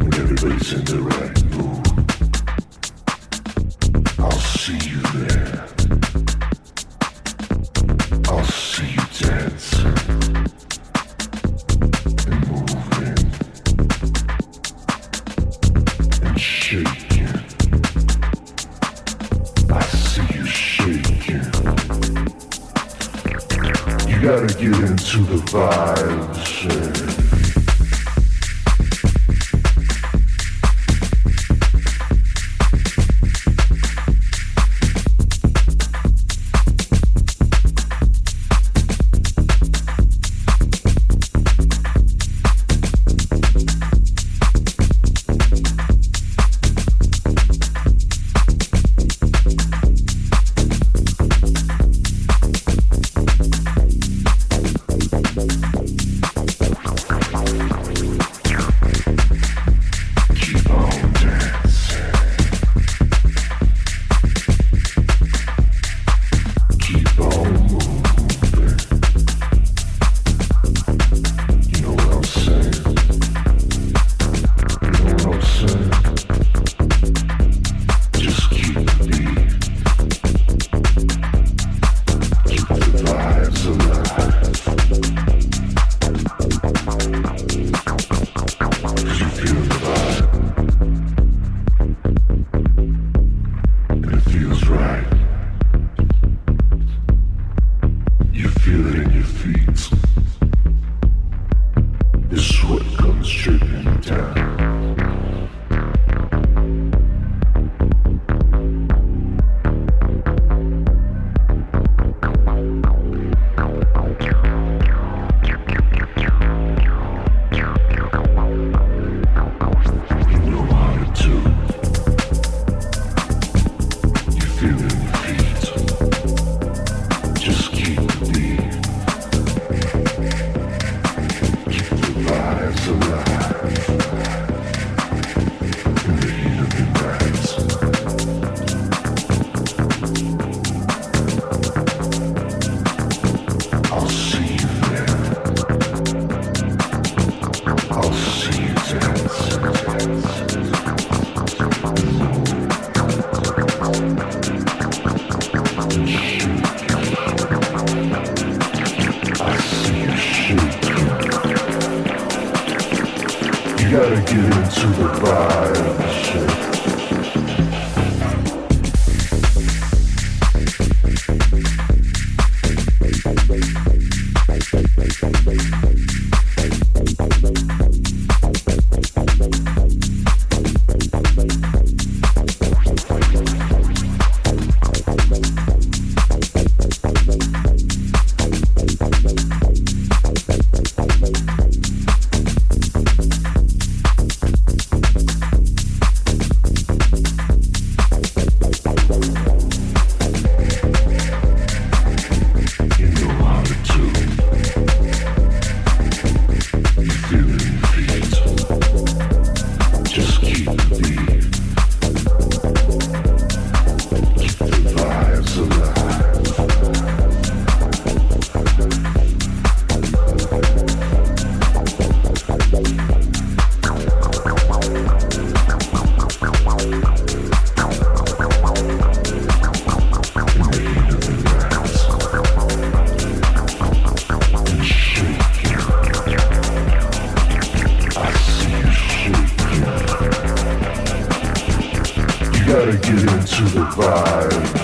When everybody's in the right mood, I'll see you. Into the vibe.